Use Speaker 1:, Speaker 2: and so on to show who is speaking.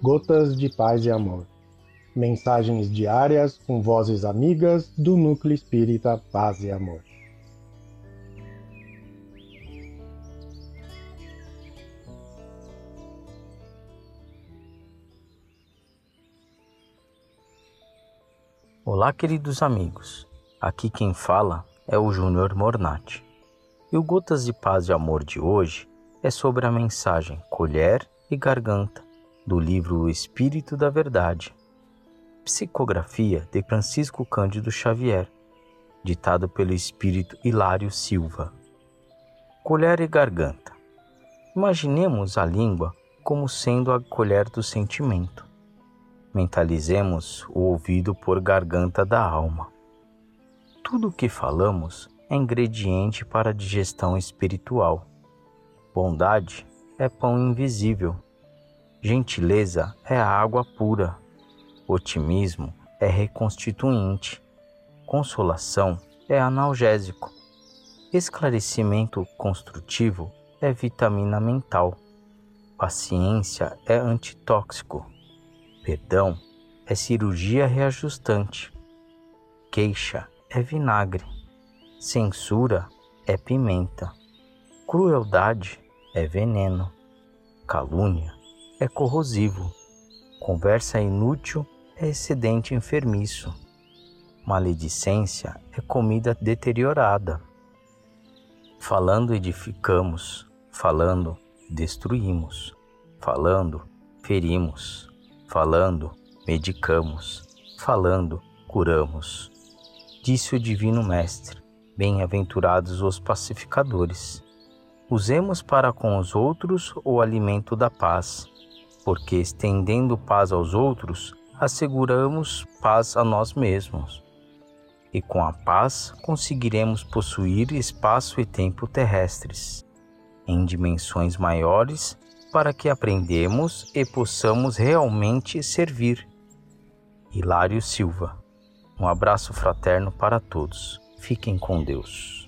Speaker 1: Gotas de Paz e Amor. Mensagens diárias com vozes amigas do Núcleo Espírita Paz e Amor.
Speaker 2: Olá, queridos amigos. Aqui quem fala é o Júnior Mornati. E o Gotas de Paz e Amor de hoje é sobre a mensagem Colher e Garganta do livro O Espírito da Verdade. Psicografia de Francisco Cândido Xavier, ditado pelo espírito Hilário Silva. Colher e garganta. Imaginemos a língua como sendo a colher do sentimento mentalizemos o ouvido por garganta da alma. Tudo o que falamos é ingrediente para a digestão espiritual. Bondade é pão invisível. Gentileza é água pura. Otimismo é reconstituinte. Consolação é analgésico. Esclarecimento construtivo é vitamina mental. Paciência é antitóxico. Perdão é cirurgia reajustante. Queixa é vinagre. Censura é pimenta. Crueldade é veneno. Calúnia é corrosivo. Conversa inútil é excedente enfermiço. Maledicência é comida deteriorada. Falando edificamos, falando destruímos, falando ferimos. Falando, medicamos, falando, curamos. Disse o Divino Mestre: Bem-aventurados os pacificadores. Usemos para com os outros o alimento da paz, porque estendendo paz aos outros, asseguramos paz a nós mesmos. E com a paz conseguiremos possuir espaço e tempo terrestres, em dimensões maiores para que aprendemos e possamos realmente servir. Hilário Silva. Um abraço fraterno para todos. Fiquem com Deus.